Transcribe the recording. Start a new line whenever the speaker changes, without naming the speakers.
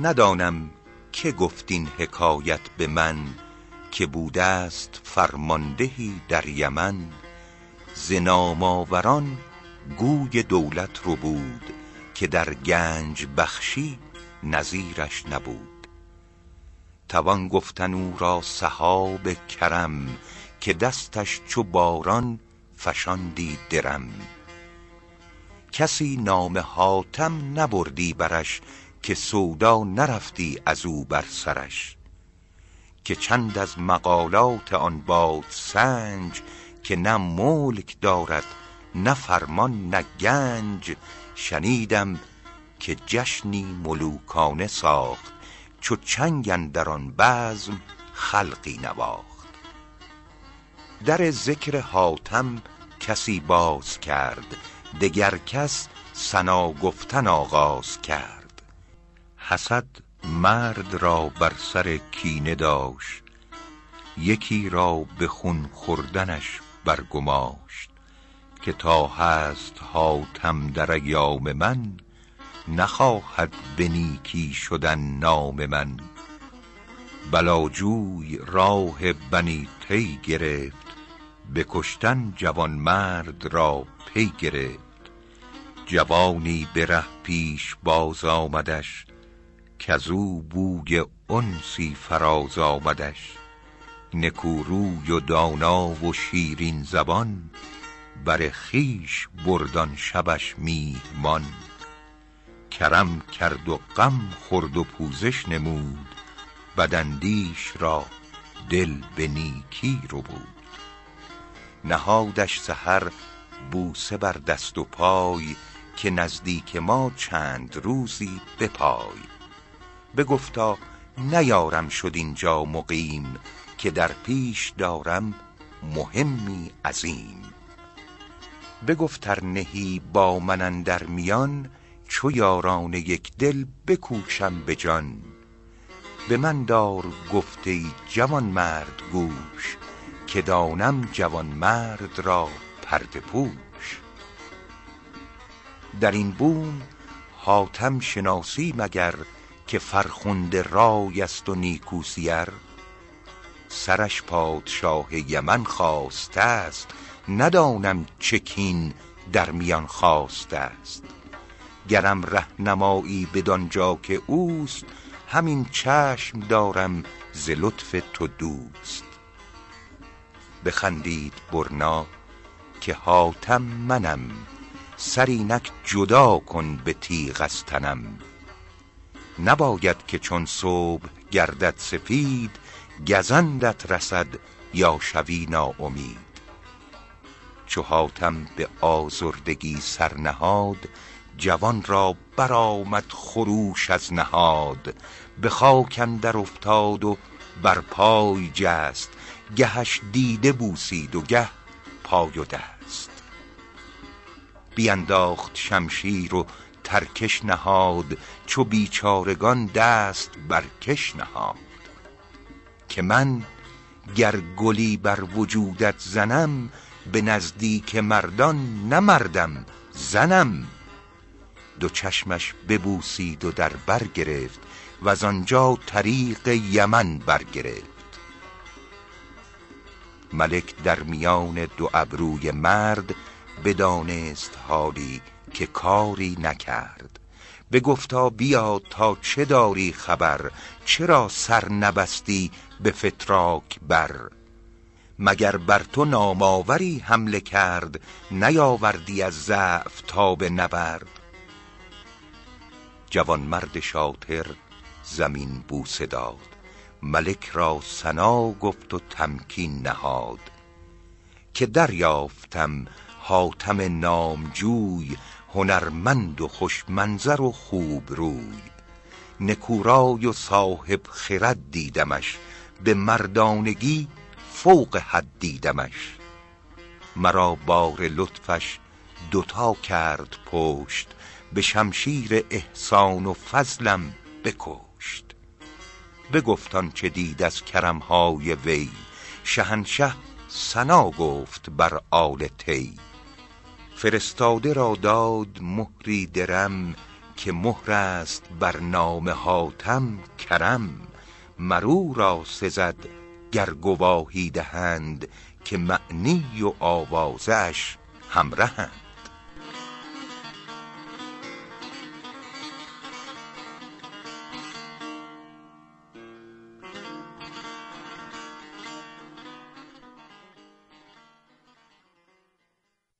ندانم که گفتین حکایت به من که بوده است فرماندهی در یمن. ز گوی دولت ربود که در گنج بخشی نظیرش نبود. توان گفتن او را سحاب کرم که دستش چو باران فشاندی درم. کسی نام حاتم نبردی برش که سودا نرفتی از او بر سرش که چند از مقالات آن باد سنج که نه ملک دارد نه فرمان نه گنج شنیدم که جشنی ملوکانه ساخت چو چنگ اندر آن بزم خلقی نواخت. در ذکر حاتم کسی باز کرد دگر کس ثنا گفتن آغاز کرد. حسد مرد را بر سر کینه داشت یکی را به خون خوردنش برگماشت که تا هست حاتم در ایام من نخواهد به نیکی شدن نام من. بلاجوی راه بنی طی گرفت به کشتن جوانمرد را پی گرفت. جوانی به ره پیش باز آمدش کزو بوی انسی فراز آمدش. نکوروی و دانا و شیرین زبان بر خویش برد آن شبش میهمان. کرم کرد و غم خورد و پوزش نمود بداندیش را دل به نیکی ربود. نهادش سحر بوسه بر دست و پای که نزدیک ما چند روزی بپای بگفتا نیارم شد اینجا مقیم که در پیش دارم مهمی عظیم. بگفت ار نهی با من اندر میان چو یاران یک دل بکوشم به جان. به من دار گفته ای جوانمرد گوش که دانم جوانمرد را پرده پوش. در این بوم حاتم شناسی مگر که فرخنده رای است و نیکو سیر. سرش پادشاه یمن خواسته است ندانم چه کین در میان خاسته است. گرم رهنمایی بدانجا که اوست همین چشم دارم ز لطف تو دوست. بخندید برنا که حاتم منم سر اینک جدا کن به تیغ از تنم. نباید که چون صبح گردد سپید گزندت رسد یا شوی ناامید. چو حاتم به آزردگی سر نهاد جوان را برآمد خروش از نهاد. به خاک اندر افتاد و بر پای جست گهش دیده بوسید و گه پای و دست. بینداخت شمشیر و ترکش نهاد چو بیچارگان دست بر کش نهاد. که من گر گلی بر وجودت زنم به نزدیک مردان نه مردم زنم. دو چشمش ببوسید و در بر گرفت وز آنجا طریق یمن برگرفت ملک در میان دو ابروی مرد بدانست حالی که کاری نکرد. بگفتا بیا تا چه داری خبر؟ چرا سر نبستی به فتراک بر؟ مگر بر تو نامآوری حمله کرد نیاوردی از ضعف تاب نبرد؟ جوانمرد شاطر زمین بوسه داد ملک را ثنا گفت و تمکین نهاد. که دریافتم حاتم نامجوی هنرمند و خوش منظر و خوب روی. نکو رای و صاحب خرد دیدمش به مردانگی فوق حد دیدمش. مرا بار لطفش دوتا کرد پشت به شمشیر احسان و فضلم بکشت. بگفت آنچه دید از کرمهای وی شهنشه ثنا گفت بر آل طی. فرستاده را داد مهری درم که مهر است بر نام حاتم کرم. مرو را سزد گر گواهی دهند که معنی و آوازش همرهند.